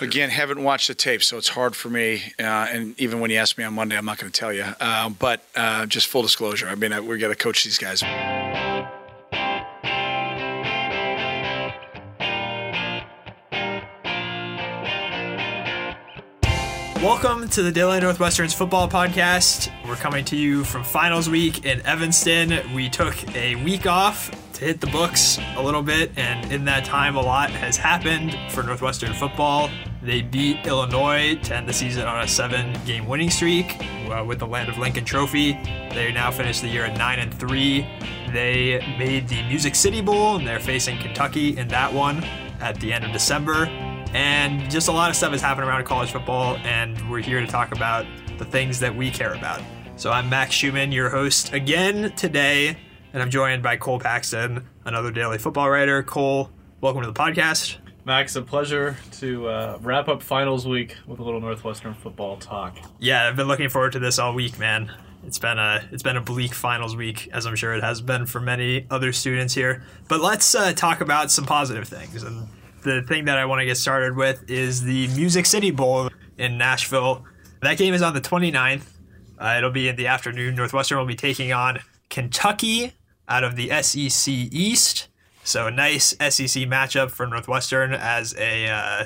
Again, haven't watched the tape, so it's hard for me. Uh, and even when you ask me on Monday, I'm not going to tell you. Uh, but uh, just full disclosure, I mean, I, we got to coach these guys. Welcome to the Daily Northwestern's football podcast. We're coming to you from finals week in Evanston. We took a week off to hit the books a little bit, and in that time, a lot has happened for Northwestern football. They beat Illinois to end the season on a seven game winning streak uh, with the Land of Lincoln trophy. They now finished the year at 9 and 3. They made the Music City Bowl, and they're facing Kentucky in that one at the end of December. And just a lot of stuff is happening around college football, and we're here to talk about the things that we care about. So I'm Max Schuman, your host again today, and I'm joined by Cole Paxton, another daily football writer. Cole, welcome to the podcast. Max, a pleasure to uh, wrap up finals week with a little Northwestern football talk. Yeah, I've been looking forward to this all week, man. It's been a it's been a bleak finals week, as I'm sure it has been for many other students here. But let's uh, talk about some positive things and the thing that I want to get started with is the Music City Bowl in Nashville. That game is on the 29th. Uh, it'll be in the afternoon. Northwestern will be taking on Kentucky out of the SEC East. So a nice SEC matchup for Northwestern as a uh,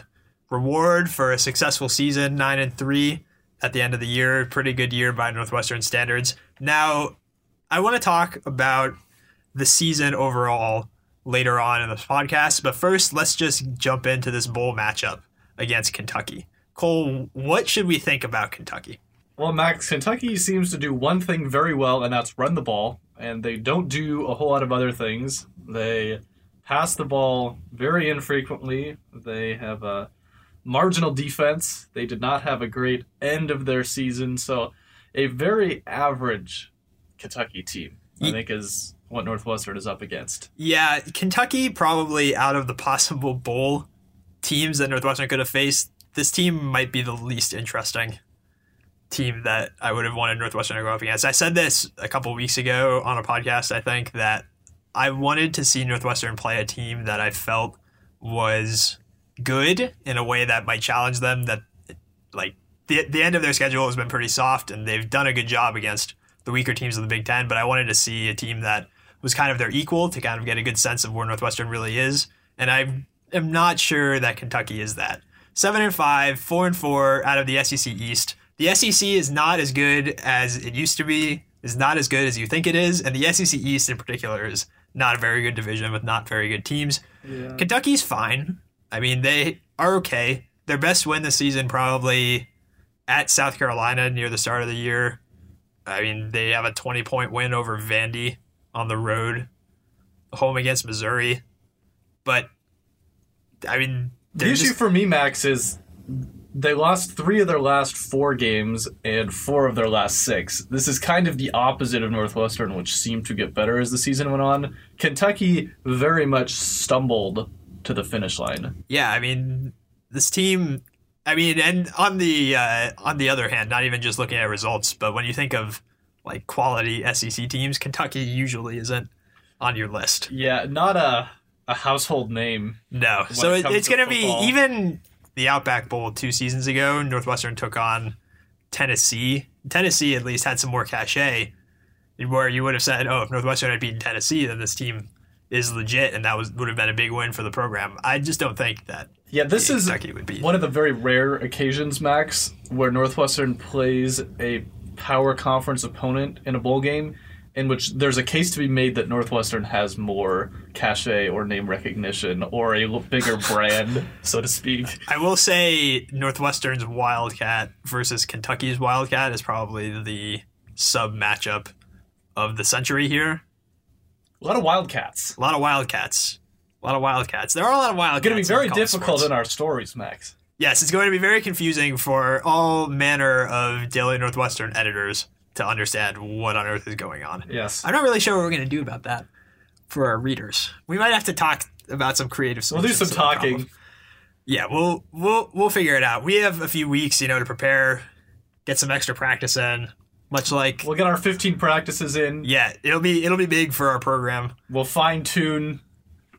reward for a successful season, nine and three at the end of the year. Pretty good year by Northwestern standards. Now, I want to talk about the season overall later on in this podcast. But first, let's just jump into this bowl matchup against Kentucky. Cole, what should we think about Kentucky? Well, Max, Kentucky seems to do one thing very well, and that's run the ball. And they don't do a whole lot of other things. They pass the ball very infrequently. They have a marginal defense. They did not have a great end of their season. So, a very average Kentucky team, I think, is what Northwestern is up against. Yeah, Kentucky probably out of the possible bowl teams that Northwestern could have faced, this team might be the least interesting team that I would have wanted Northwestern to go up against. I said this a couple weeks ago on a podcast, I think, that I wanted to see Northwestern play a team that I felt was good in a way that might challenge them that like the the end of their schedule has been pretty soft and they've done a good job against the weaker teams of the Big Ten, but I wanted to see a team that was kind of their equal to kind of get a good sense of where Northwestern really is. And I am not sure that Kentucky is that. Seven and five, four and four out of the SEC East. The SEC is not as good as it used to be. Is not as good as you think it is, and the SEC East in particular is not a very good division with not very good teams. Yeah. Kentucky's fine. I mean, they are okay. Their best win this season probably at South Carolina near the start of the year. I mean, they have a 20 point win over Vandy on the road, home against Missouri. But I mean, the issue just... for me, Max, is they lost three of their last four games and four of their last six. This is kind of the opposite of Northwestern, which seemed to get better as the season went on. Kentucky very much stumbled to the finish line. Yeah, I mean, this team. I mean, and on the uh, on the other hand, not even just looking at results, but when you think of like quality SEC teams, Kentucky usually isn't on your list. Yeah, not a a household name. No, so it, it's going to be even the Outback Bowl two seasons ago. Northwestern took on Tennessee. Tennessee at least had some more cachet, where you would have said, "Oh, if Northwestern had beaten Tennessee, then this team is legit, and that was would have been a big win for the program." I just don't think that. Yeah, this is one of the very rare occasions, Max, where Northwestern plays a power conference opponent in a bowl game in which there's a case to be made that Northwestern has more cachet or name recognition or a bigger brand, so to speak. I will say Northwestern's Wildcat versus Kentucky's Wildcat is probably the sub matchup of the century here. A lot of Wildcats. A lot of Wildcats. A lot of Wildcats. There are a lot of Wildcats. It's going to be very difficult sports. in our stories, Max. Yes, it's going to be very confusing for all manner of Daily Northwestern editors to understand what on earth is going on. Yes. I'm not really sure what we're going to do about that for our readers. We might have to talk about some creative solutions. We'll do some talking. Yeah, we'll we'll we'll figure it out. We have a few weeks, you know, to prepare, get some extra practice in. Much like we'll get our 15 practices in. Yeah, it'll be it'll be big for our program. We'll fine tune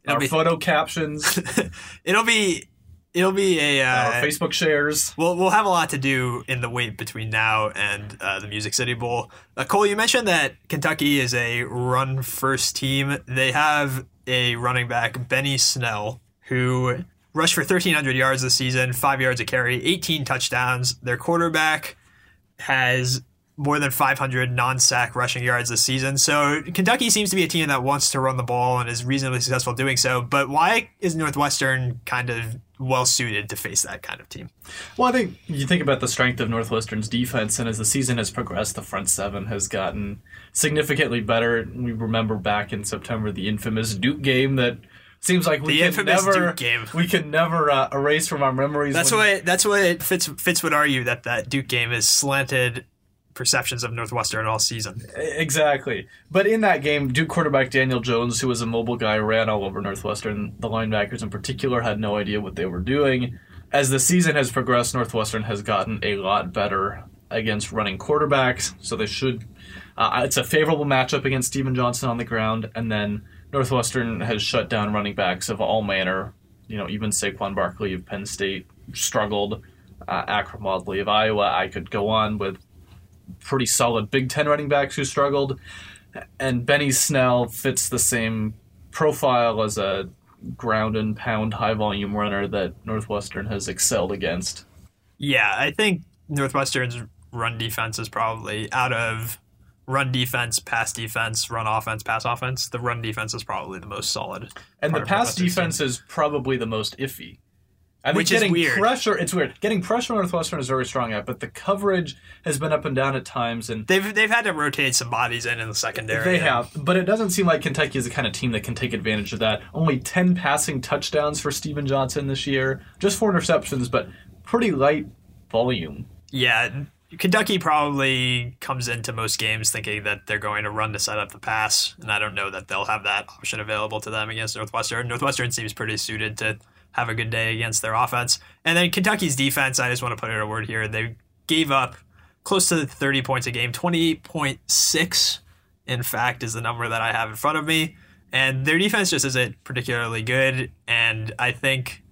our be, photo captions. it'll be it'll be a uh, Our Facebook shares. We'll, we'll have a lot to do in the wait between now and uh, the Music City Bowl. Uh, Cole, you mentioned that Kentucky is a run first team. They have a running back, Benny Snell, who rushed for 1,300 yards this season, five yards a carry, 18 touchdowns. Their quarterback has more than 500 non-sack rushing yards this season. So Kentucky seems to be a team that wants to run the ball and is reasonably successful doing so. But why is Northwestern kind of well suited to face that kind of team? Well, I think you think about the strength of Northwestern's defense, and as the season has progressed, the front seven has gotten significantly better. We remember back in September the infamous Duke game that seems like we The can never we can never uh, erase from our memories. That's why that's why Fitz Fitz would argue that that Duke game is slanted perceptions of Northwestern all season. Exactly. But in that game, Duke quarterback Daniel Jones, who was a mobile guy, ran all over Northwestern. The linebackers in particular had no idea what they were doing. As the season has progressed, Northwestern has gotten a lot better against running quarterbacks, so they should. Uh, it's a favorable matchup against Stephen Johnson on the ground, and then Northwestern has shut down running backs of all manner. You know, even Saquon Barkley of Penn State struggled. Uh, Akrum Wadley of Iowa. I could go on with pretty solid Big Ten running backs who struggled. And Benny Snell fits the same profile as a ground and pound high volume runner that Northwestern has excelled against. Yeah, I think Northwestern's run defense is probably out of run defense, pass defense, run offense, pass offense. The run defense is probably the most solid. And the pass defense team. is probably the most iffy. I think Which is getting weird. pressure, it's weird. Getting pressure on Northwestern is very strong at, but the coverage has been up and down at times, and They've they've had to rotate some bodies in in the secondary. They and- have, but it doesn't seem like Kentucky is the kind of team that can take advantage of that. Only 10 passing touchdowns for Stephen Johnson this year, just four interceptions, but pretty light volume. Yeah, Kentucky probably comes into most games thinking that they're going to run to set up the pass, and I don't know that they'll have that option available to them against Northwestern. Northwestern seems pretty suited to have a good day against their offense. And then Kentucky's defense, I just want to put in a word here. They gave up close to 30 points a game, 28.6 in fact is the number that I have in front of me. And their defense just isn't particularly good, and I think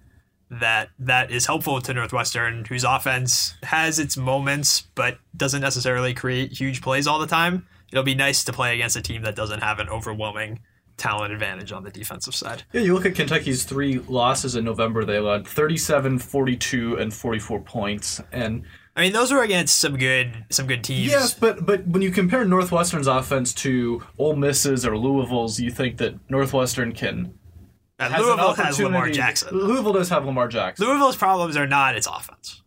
that that is helpful to Northwestern, whose offense has its moments but doesn't necessarily create huge plays all the time. It'll be nice to play against a team that doesn't have an overwhelming talent advantage on the defensive side. Yeah, you look at Kentucky's three losses in November, they allowed 37, 42, and 44 points. And I mean, those were against some good some good teams. yes, but but when you compare Northwestern's offense to Ole Miss's or Louisville's, you think that Northwestern can. And has Louisville has Lamar Jackson. Louisville does have Lamar Jackson. Louisville's problems are not its offense.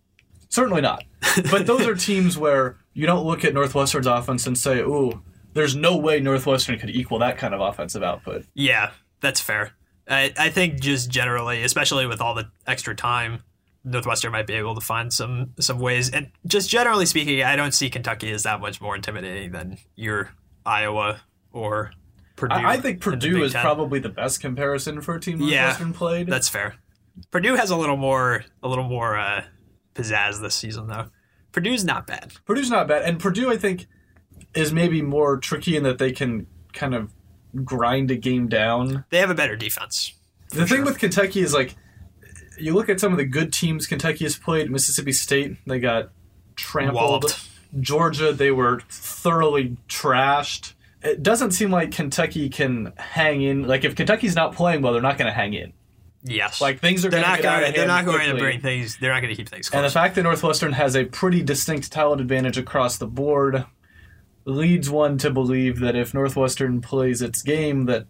Certainly not. But those are teams where you don't look at Northwestern's offense and say, "Ooh, there's no way Northwestern could equal that kind of offensive output." Yeah, that's fair. I, I think just generally, especially with all the extra time, Northwestern might be able to find some some ways. And just generally speaking, I don't see Kentucky as that much more intimidating than your Iowa or Purdue. I, I think Purdue is Ten. probably the best comparison for a team Yeah, Northwestern played. That's fair. Purdue has a little more a little more uh, pizzazz this season, though. Purdue's not bad. Purdue's not bad, and Purdue I think is maybe more tricky in that they can kind of grind a game down. They have a better defense. the thing with Kentucky is like you look at some of the good teams Kentucky has played. Mississippi State, they got trampled. Walloped. Georgia, they were thoroughly trashed. It doesn't seem like Kentucky can hang in. Like if Kentucky's not playing well, they're not going to hang in. Yes, Like things are they're going not going. They're not going to bring things. They're not going to keep things And the fact that Northwestern has a pretty distinct talent advantage across the board leads one to believe that if Northwestern plays its game, that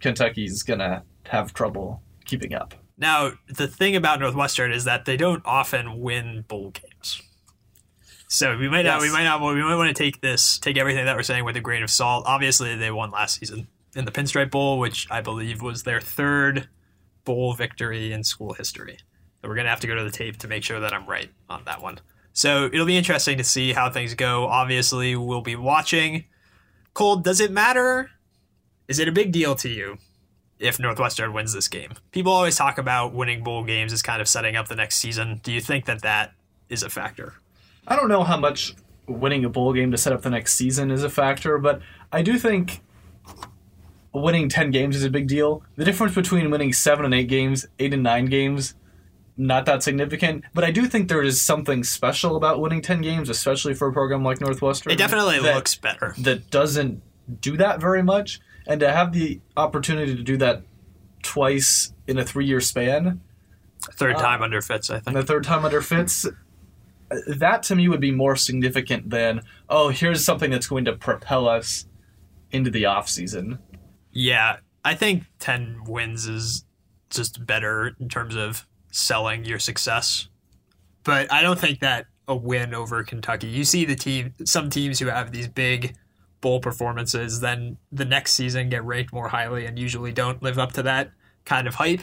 Kentucky's gonna have trouble keeping up. Now, the thing about Northwestern is that they don't often win bowl games. So we might not, we might not, we might want to take this, take everything that we're saying with a grain of salt. Obviously, they won last season in the Pinstripe Bowl, which I believe was their third bowl victory in school history. So we're gonna have to go to the tape to make sure that I'm right on that one. So it'll be interesting to see how things go. Obviously, we'll be watching. Cole, does it matter? Is it a big deal to you if Northwestern wins this game. People always talk about winning bowl games as kind of setting up the next season. Do you think that that is a factor? I don't know how much winning a bowl game to set up the next season is a factor, but I do think winning 10 games is a big deal. The difference between winning 7 and 8 games, 8 and 9 games, not that significant. But I do think there is something special about winning 10 games, especially for a program like Northwestern. It definitely that- looks better. that doesn't do that very much, and to have the opportunity to do that twice in a three-year span, Third uh, time under Fitz, I think. the third time under Fitz, that to me would be more significant than oh, here's something that's going to propel us into the off season. Yeah, I think 10 wins is just better in terms of selling your success. But I don't think that a win over Kentucky. You see the team some teams who have these big bowl performances then the next season get ranked more highly and usually don't live up to that kind of hype.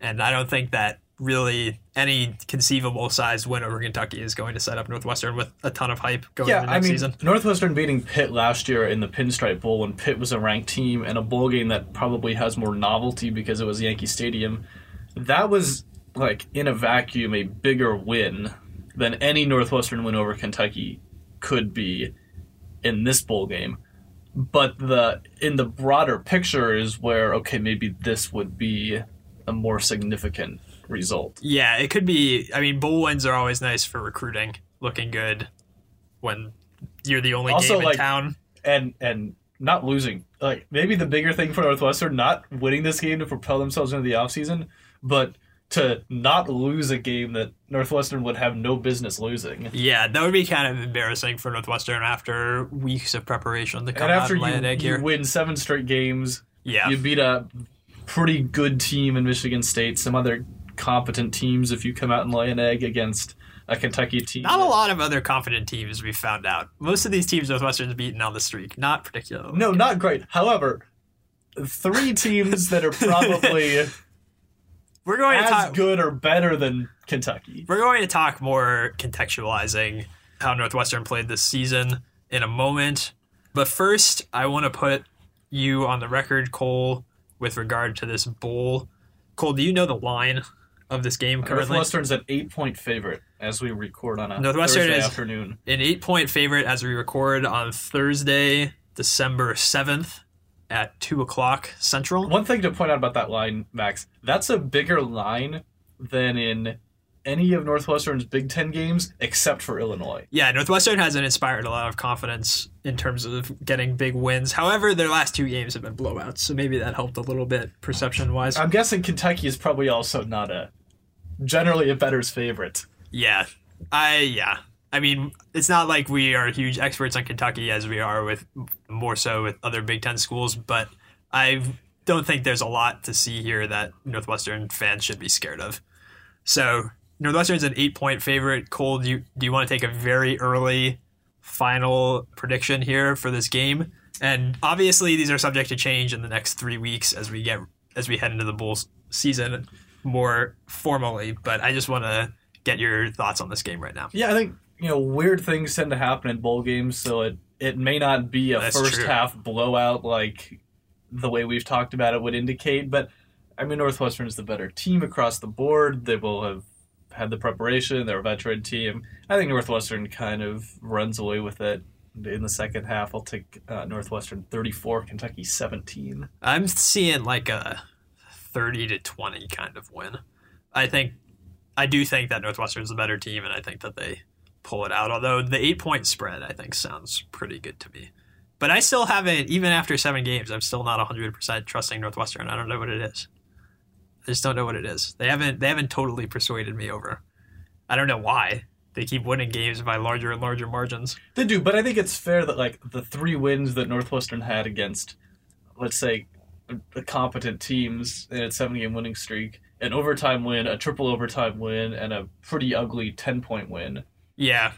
And I don't think that really any conceivable size win over Kentucky is going to set up Northwestern with a ton of hype going Yeah, into I mean, season. Northwestern beating Pitt last year in the Pinstripe Bowl when Pitt was a ranked team and a bowl game that probably has more novelty because it was Yankee Stadium. That was like in a vacuum a bigger win than any Northwestern win over Kentucky could be in this bowl game. But the in the broader picture is where okay maybe this would be a more significant result. Yeah, it could be. I mean, bowl wins are always nice for recruiting, looking good when you're the only Also, game in like- town. and and not losing. Like maybe the bigger thing for Northwestern not winning this game to propel themselves into the offseason, but to not lose a game that Northwestern would have no business losing. Yeah, that would be kind of embarrassing for Northwestern after weeks of preparation to come And out after and you, an egg you win seven straight games, yeah, you beat a pretty good team in Michigan State, some other competent teams if you come out and lay an egg against a Kentucky team. not a lot of other confident teams we found out. Most of these teams Northwestern's beaten on the streak, not particularly. No, not great. However, three teams that are probably we're going to as talk. good or better than Kentucky. We're going to talk more contextualizing how Northwestern played this season in a moment. But first, I want to put you on the record, Cole, with regard to this bowl. Cole, do you know the line of this game currently? Northwestern's an eight-point favorite as we record on a Northwestern Thursday is- afternoon. An eight point favorite as we record on Thursday, December 7th at 2 o'clock Central. One thing to point out about that line, Max, that's a bigger line than in any of Northwestern's Big Ten games except for Illinois. Yeah, Northwestern hasn't inspired a lot of confidence in terms of getting big wins. However, their last two games have been blowouts, so maybe that helped a little bit perception wise. I'm guessing Kentucky is probably also not a generally a bettor's favorite. Yeah, I yeah. I mean, it's not like we are huge experts on Kentucky as we are with more so with other Big Ten schools, but I don't think there's a lot to see here that Northwestern fans should be scared of. So Northwestern's an eight point favorite. Cole, do you do you want to take a very early final prediction here for this game? And obviously, these are subject to change in the next three weeks as we get as we head into the Bulls season more formally. But I just want to get your thoughts on this game right now. Yeah, I think you know weird things tend to happen in bowl games, so it it may not be a That's first true. half blowout like the way we've talked about it would indicate. But I mean, Northwestern's the better team across the board. They will have had the preparation. They're a veteran team. I think Northwestern kind of runs away with it in the second half. I'll take uh, Northwestern 34, Kentucky 17. I'm seeing like a 30 to 20 kind of win. I think I do think that Northwestern's the better team, and I think that they pull it out. Although the eight point spread, I think, sounds pretty good to me. But I still haven't, even after seven games, I'm still not 100% trusting Northwestern. I don't know what it is. I just don't know what it is. They haven't they haven't totally persuaded me over. I don't know why. They keep winning games by larger and larger margins. They do, but I think it's fair that like the three wins that Northwestern had against, let's say, the competent teams in its seven-game winning streak, an overtime win, a triple overtime win, and a pretty ugly ten-point win. Yeah,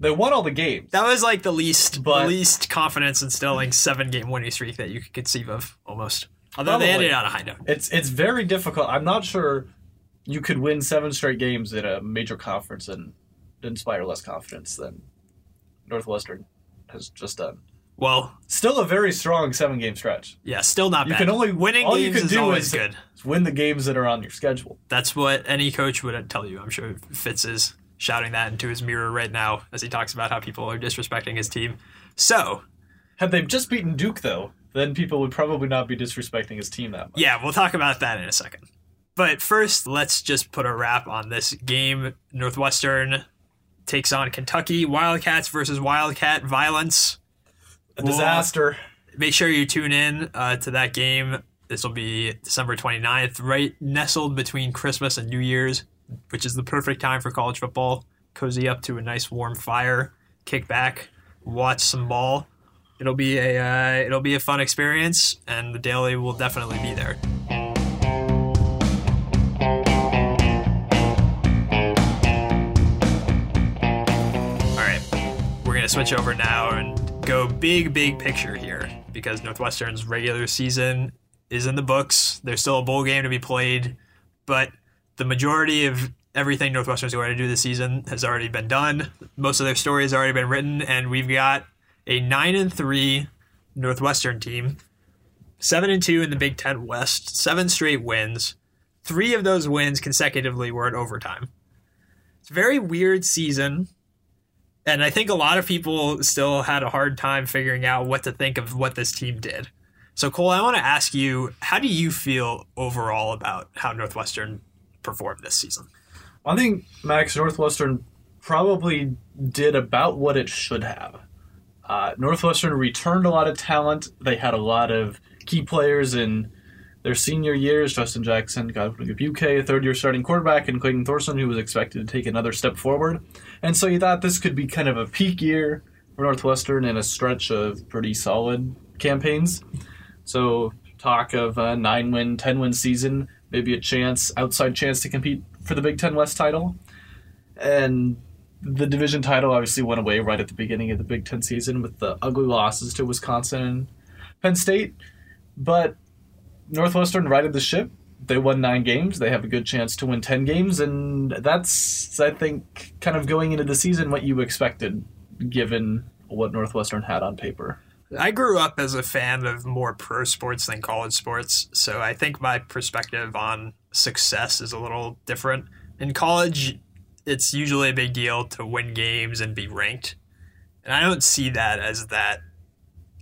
They won all the games. That was like the least But- least confidence instilling seven game winning streak that you could conceive of almost. Although they ended on a high note. It's it's very difficult. I'm not sure you could win seven straight games in a major conference and inspire less confidence than Northwestern has just done. Well, Still a very strong seven-game stretch. yeah, still not You bad. can only winning all you can do is good. win the games that are on your schedule. That's what any coach would tell you. I'm sure Fitz is shouting that into his mirror right now as he talks about how people are disrespecting his team. So, Had they just beaten Duke, though, then people would probably not be disrespecting his team that much. yeah, we'll talk about that in a second. But first, let's just put a wrap on this game. Northwestern takes on Kentucky. Wildcats versus Wildcat violence. A disaster. Make sure you tune in uh, to that game. This will be December 29th, right nestled between Christmas and New Year's, which is the perfect time for college football. Cozy up to a nice warm fire, kick back, watch some ball. It'll be a uh, it'll be a fun experience, and the daily will definitely be there. All right, we're gonna switch over now and go big, big picture here because Northwestern's regular season is in the books. There's still a bowl game to be played, but the majority of everything Northwestern's going to do this season has already been done. Most of their story has already been written, and we've got a nine and three Northwestern team, seven and two in the Big Ten West, seven straight wins. Three of those wins consecutively were in overtime. It's a very weird season. And I think a lot of people still had a hard time figuring out what to think of what this team did. So, Cole, I want to ask you how do you feel overall about how Northwestern performed this season? I think Max Northwestern probably did about what it should have. Uh, Northwestern returned a lot of talent. They had a lot of key players in their senior years Justin Jackson, Godwin Igwebuike, a third year starting quarterback, and Clayton Thorson, who was expected to take another step forward. And so you thought this could be kind of a peak year for Northwestern and a stretch of pretty solid campaigns. So talk of a nine win, ten win season, maybe a chance, outside chance to compete for the Big Ten West title. And the division title obviously went away right at the beginning of the Big Ten season with the ugly losses to Wisconsin and Penn State. But Northwestern righted the ship. They won nine games. They have a good chance to win 10 games. And that's, I think, kind of going into the season what you expected, given what Northwestern had on paper. I grew up as a fan of more pro sports than college sports, so I think my perspective on success is a little different. In college, it's usually a big deal to win games and be ranked. And I don't see that as that.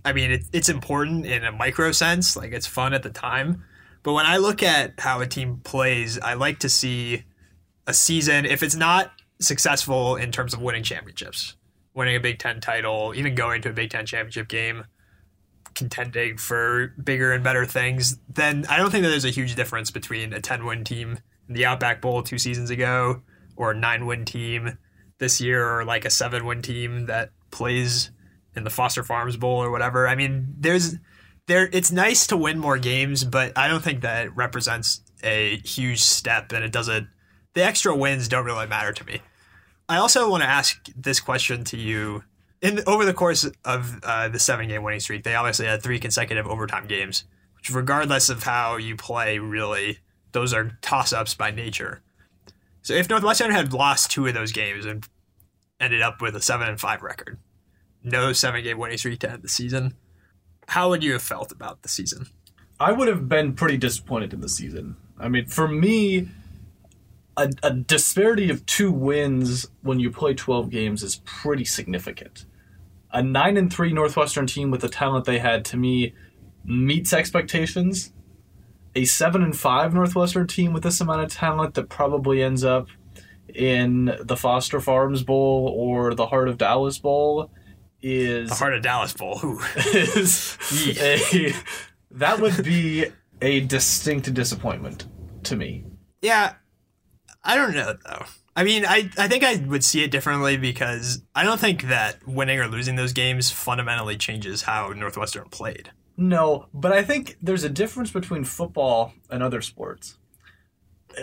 I mean, it, it's important in a micro sense, like it's fun at the time. But when I look at how a team plays, I like to see a season, if it's not successful in terms of winning championships, winning a Big Ten title, even going to a Big Ten championship game, contending for bigger and better things, then I don't think that there's a huge difference between a 10 win team in the Outback Bowl two seasons ago or a nine win team this year or like a seven win team that plays in the Foster Farms Bowl or whatever. I mean, there's there it's nice to win more games, but I don't think that represents a huge step and it doesn't the extra wins don't really matter to me. I also want to ask this question to you. In over the course of uh, the seven game winning streak, they obviously had three consecutive overtime games, which, regardless of how you play, really, those are toss ups by nature. So if Northwestern had lost two of those games and ended up with a seven and five record, no seven game winning streak to end the season, how would you have felt about the season? I would have been pretty disappointed in the season. I mean, for me, a, a, disparity of two wins when you play 12 games is pretty significant. A 9 and 3 Northwestern team with the talent they had to me meets expectations. A 7 and 5 Northwestern team with this amount of talent that probably ends up in the Foster Farms Bowl or the Heart of Dallas Bowl is the Heart of Dallas Bowl. Ooh. is a, that would be a distinct disappointment to me. Yeah, I don't know though. I mean, I, I think I would see it differently because I don't think that winning or losing those games fundamentally changes how Northwestern played. No, but I think there's a difference between football and other sports.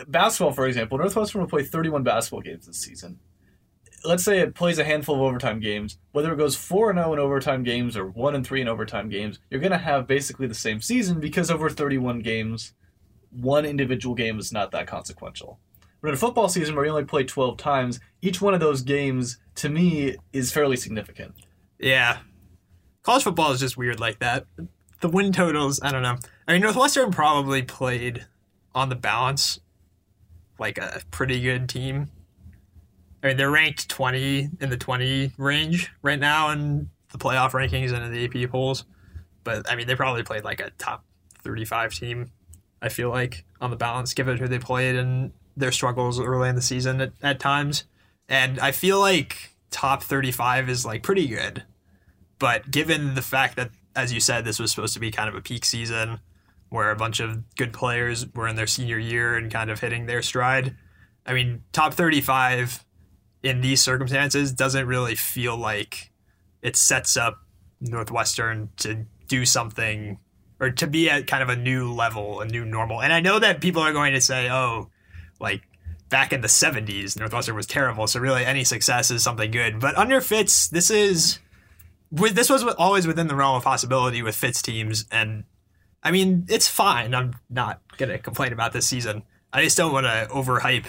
Basketball, for example, Northwestern will play 31 basketball games this season. Let's say it plays a handful of overtime games. Whether it goes 4 0 in overtime games or 1 and 3 in overtime games, you're going to have basically the same season because over 31 games, one individual game is not that consequential. But in a football season where you only play 12 times, each one of those games, to me, is fairly significant. Yeah. College football is just weird like that. The win totals, I don't know. I mean, Northwestern probably played on the balance like a pretty good team. I mean, they're ranked 20 in the 20 range right now in the playoff rankings and in the AP polls. But, I mean, they probably played like a top 35 team I feel like on the balance, given who they played and their struggles early in the season at, at times. And I feel like top 35 is like pretty good. But given the fact that, as you said, this was supposed to be kind of a peak season where a bunch of good players were in their senior year and kind of hitting their stride, I mean, top 35 in these circumstances doesn't really feel like it sets up Northwestern to do something or to be at kind of a new level, a new normal. And I know that people are going to say, oh, like back in the 70s, Northwestern was terrible. So really, any success is something good. But under Fitz, this is this was always within the realm of possibility with Fitz teams. And I mean, it's fine. I'm not gonna complain about this season. I just don't want to overhype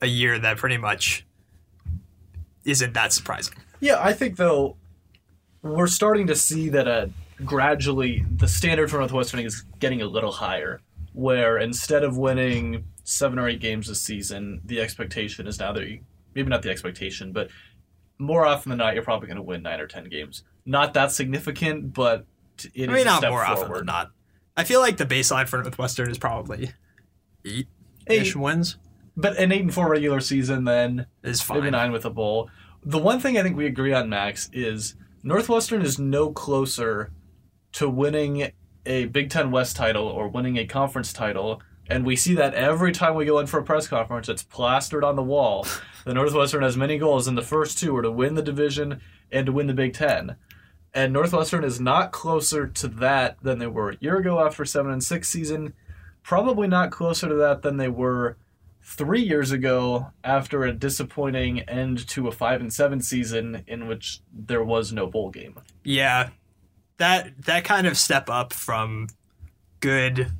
a year that pretty much isn't that surprising. Yeah, I think though we're starting to see that uh, gradually the standard for Northwestern is getting a little higher. Where instead of winning seven or eight games this season, the expectation is now that you, maybe not the expectation, but more often than not, you're probably going to win nine or ten games. Not that significant, but it I is mean, a not step more often forward. than not. I feel like the baseline for Northwestern is probably eight ish Eight. wins. But an eight and four regular season, then Is fine. maybe nine with a bowl. The one thing I think we agree on, Max, is Northwestern is no closer to winning a Big Ten West title or winning a conference title. And we see that every time we go in for a press conference, it's plastered on the wall. The Northwestern has many goals, and the first two are to win the division and to win the Big Ten. And Northwestern is not closer to that than they were a year ago after seven and six season. Probably not closer to that than they were three years ago after a disappointing end to a five and seven season in which there was no bowl game. Yeah, that that kind of step up from good,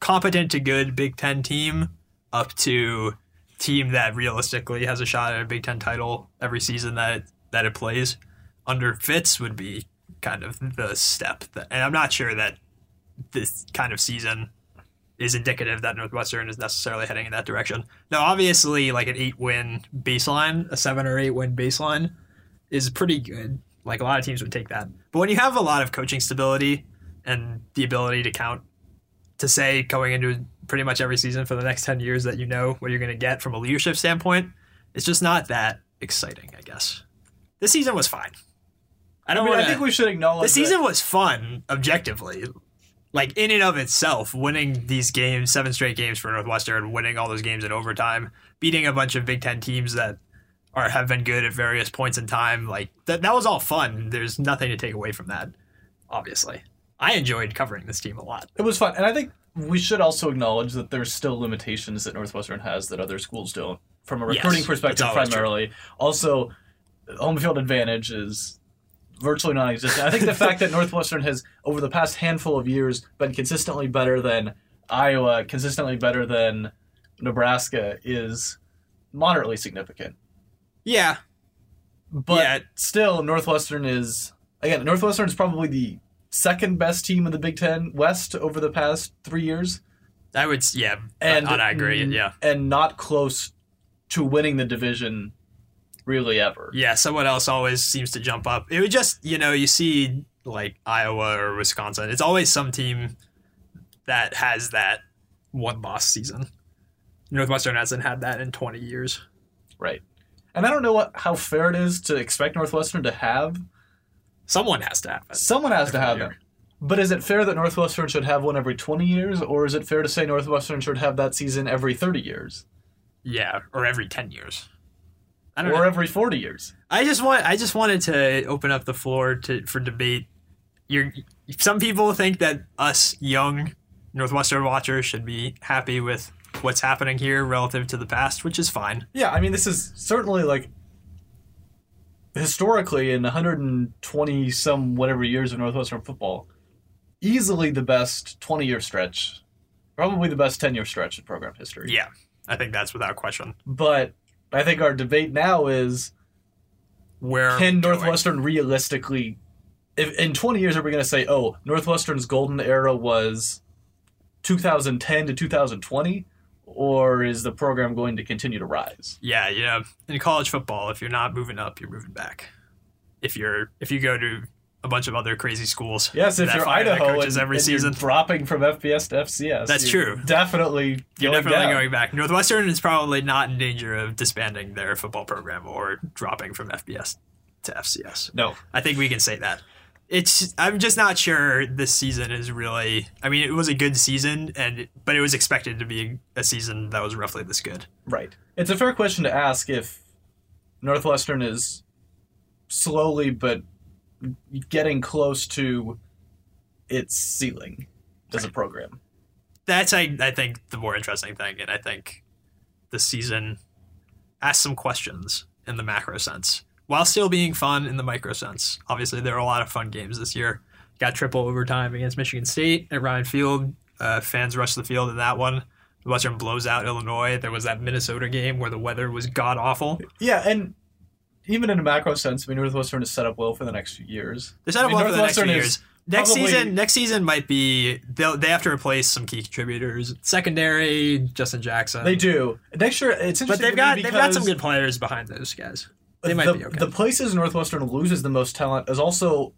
competent to good Big Ten team up to team that realistically has a shot at a Big Ten title every season that that it plays under Fitz would be kind of the step. That, and I'm not sure that this kind of season is indicative that Northwestern is necessarily heading in that direction. Now, obviously, like an eight win baseline, a seven or eight win baseline is pretty good. Like a lot of teams would take that. But when you have a lot of coaching stability and the ability to count to say going into pretty much every season for the next 10 years that you know what you're going to get from a leadership standpoint, it's just not that exciting, I guess. This season was fine. I I don't mean, want I think we should acknowledge the season was fun objectively like in and of itself winning these games seven straight games for northwestern winning all those games in overtime beating a bunch of big ten teams that are have been good at various points in time like that, that was all fun there's nothing to take away from that obviously i enjoyed covering this team a lot It was fun, and I think we should also acknowledge that there's still limitations that Northwestern has that other schools don't, from a recruiting that's perspective, always true. primarily. Also, home field advantage is virtually non-existent. I think the fact that Northwestern has, over the past handful of years, been consistently better than Iowa, consistently better than Nebraska, is moderately significant. yeah But Yeah. still, Northwestern is again. Northwestern is probably the second best team in the Big Ten West over the past three years, i would yeah and and i agree mm, yeah and not close to winning the division, really ever. Yeah, someone else always seems to jump up. It would just, you know, you see like Iowa or Wisconsin. It's always some team that has that one loss season. Northwestern hasn't had that in 20 years. Right. And I don't know what how fair it is to expect Northwestern to have. Someone has to have it. Someone has to have Yeah. it. But is it fair that Northwestern should have one every 20 years, or is it fair to say Northwestern should have that season every 30 years, Yeah, or every 10 years. I don't or know. every 40 years? I just want I just wanted to open up the floor to for debate. You're some people think that us young Northwestern watchers should be happy with what's happening here relative to the past, which is fine. Yeah, I mean, this is certainly like historically in 120 some whatever years of Northwestern football, easily the best 20 year stretch, probably the best 10 year stretch in program history. Yeah, I think that's without question. But I think our debate now is Where can we're going. Northwestern realistically, if in 20 years are we going to say, oh, Northwestern's golden era was 2010 to 2020, or is the program going to continue to rise? Yeah, you know, in college football, if you're not moving up, you're moving back. If you're if you go to a bunch of other crazy schools. Yes, if you're Idaho and, every and you're season, dropping from FBS to FCS, That's true. Definitely, you're definitely down. going back. Northwestern is probably not in danger of disbanding their football program or dropping from FBS to FCS. No, I think we can say that. It's. I'm just not sure this season is really. I mean, it was a good season, and but it was expected to be a season that was roughly this good. right. It's a fair question to ask if Northwestern is slowly but getting close to its ceiling as a program. That's I. I think the more interesting thing, and I think the season asks some questions in the macro sense while still being fun in the micro sense. Obviously, there are a lot of fun games this year. Got triple overtime against Michigan State at Ryan Field. Uh, fans rushed the field in that one. Western blows out Illinois. There was that Minnesota game where the weather was god awful. Yeah, and even in a macro sense, I mean, Northwestern is set up well for the next few years. They're set up I mean, well for the next few years. Next probably- season, next season might be they'll they have to replace some key contributors. Secondary, Justin Jackson. They do. Next year, it's interesting. but they've got they've got some good players behind those guys. They might the, be okay. The places Northwestern loses the most talent is also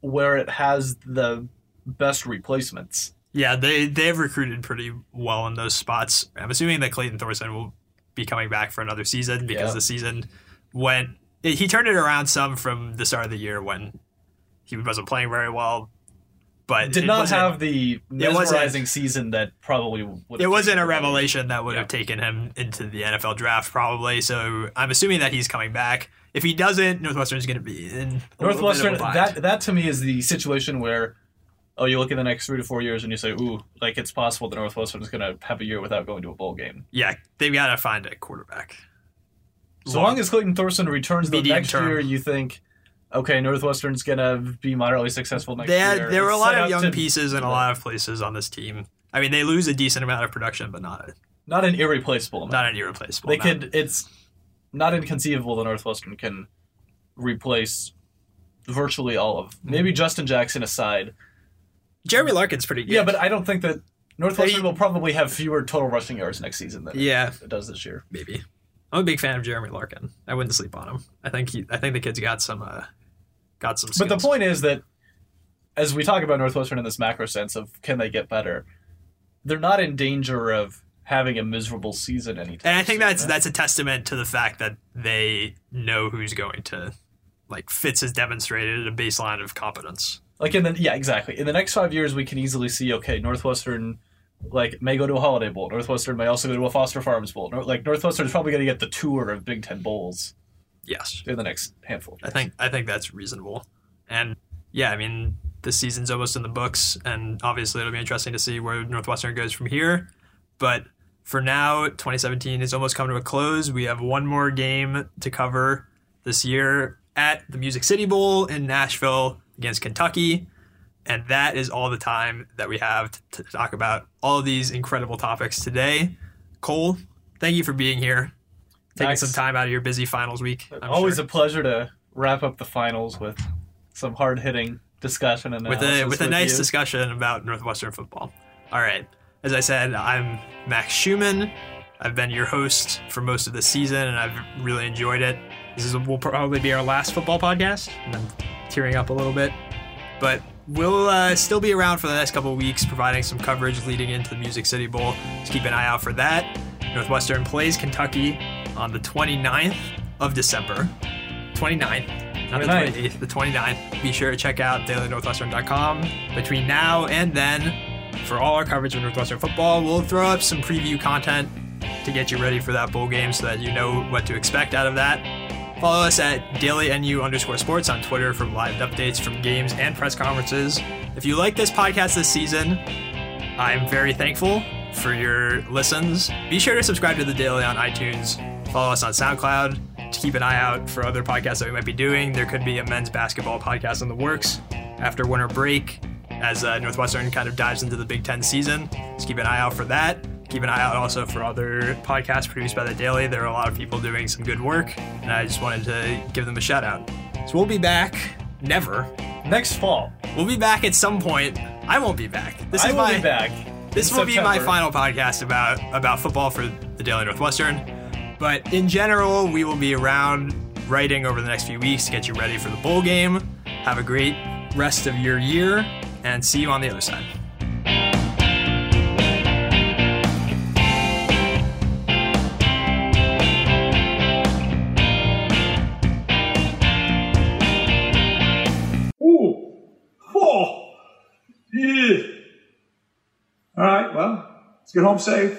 where it has the best replacements. Yeah, they they've recruited pretty well in those spots. I'm assuming that Clayton Thorson will be coming back for another season because Yeah. the season went he turned it around some from the start of the year when he wasn't playing very well, but Did not have the mesmerizing season that probably would. It wasn't a revelation that would have taken him into the NFL draft, probably. So I'm assuming that he's coming back. If he doesn't, Northwestern's going to be in a little bit of a Northwestern. That that to me is the situation where. Oh, you look at the next three to four years and you say, "Ooh, like it's possible that Northwestern is going to have a year without going to a bowl game." yeah, they've got to find a quarterback. So long as Clayton Thorson returns the next term. year, you think, okay, Northwestern's going to be moderately successful next They had, year. there were a lot of young to- pieces in a lot of places on this team. I mean, they lose a decent amount of production, but not Not an irreplaceable amount. not an irreplaceable. they amount. could. It's not inconceivable that Northwestern can replace virtually all of. Mm-hmm. Maybe Justin Jackson aside. Jeremy Larkin's pretty good. Yeah, but I don't think that Northwestern They- will probably have fewer total rushing yards next season than yeah, it does this year. maybe. I'm a big fan of Jeremy Larkin. I wouldn't sleep on him. I think he. I think the kid's got some. Uh, got some. But the point is that as we talk about Northwestern in this macro sense of can they get better, they're not in danger of having a miserable season anytime. And I think soon. that's that's a testament to the fact that they know who's going to, like Fitz has demonstrated a baseline of competence. like in the yeah exactly in the next five years we can easily see okay Northwestern like may go to a Holiday Bowl. Northwestern may also go to a Foster Farms Bowl. Nor- Like Northwestern's probably going to get the tour of Big Ten bowls Yes, in the next handful. Of I think I think that's reasonable. And yeah, I mean the season's almost in the books, and obviously it'll be interesting to see where Northwestern goes from here. But for now, 2017 is almost come to a close. We have one more game to cover this year at the Music City Bowl in Nashville against Kentucky. And that is all the time that we have to, to talk about all of these incredible topics today. Cole, thank you for being here, taking Max. some time out of your busy finals week. I'm Always sure. a pleasure to wrap up the finals with some hard hitting discussion and with a with a nice you. discussion about Northwestern football. All right, as I said, I'm Max Schuman. I've been your host for most of the season, and I've really enjoyed it. This is will probably be our last football podcast, and I'm tearing up a little bit, but we'll uh, still be around for the next couple weeks, providing some coverage leading into the Music City Bowl. Just keep an eye out for that. Northwestern plays Kentucky on the 29th of December. 29th, not the 28th, the 29th. Be sure to check out dailynorthwestern.com. Between now and then, for all our coverage of Northwestern football, we'll throw up some preview content to get you ready for that bowl game so that you know what to expect out of that. Follow us at dailynu underscore sports on Twitter for live updates from games and press conferences. If you like this podcast this season, I'm very thankful for your listens. Be sure to subscribe to the Daily on iTunes. Follow us on SoundCloud to keep an eye out for other podcasts that we might be doing. There could be a men's basketball podcast in the works after winter break as uh, Northwestern kind of dives into the Big Ten season. Just keep an eye out for that. Keep an eye out also for other podcasts produced by the Daily. There are a lot of people doing some good work, and I just wanted to give them a shout out. So we'll be back. Never. next fall. We'll be back at some point. I won't be back. This I is will my be back. this in will be my final podcast about about football for the Daily Northwestern. But in general, we will be around writing over the next few weeks to get you ready for the bowl game. Have a great rest of your year and see you on the other side. All right. Well, let's get home safe.